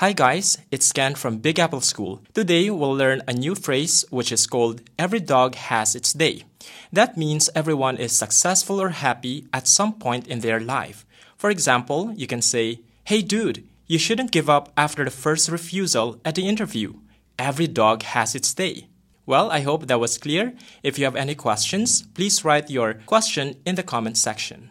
Hi guys, it's Scan from Big Apple School. Today we'll learn a new phrase which is called every dog has its day. That means everyone is successful or happy at some point in their life. For example, you can say, Hey dude, you shouldn't give up after the first refusal at the interview. Every dog has its day. Well, I hope that was clear. If you have any questions, please write your question in the comment section.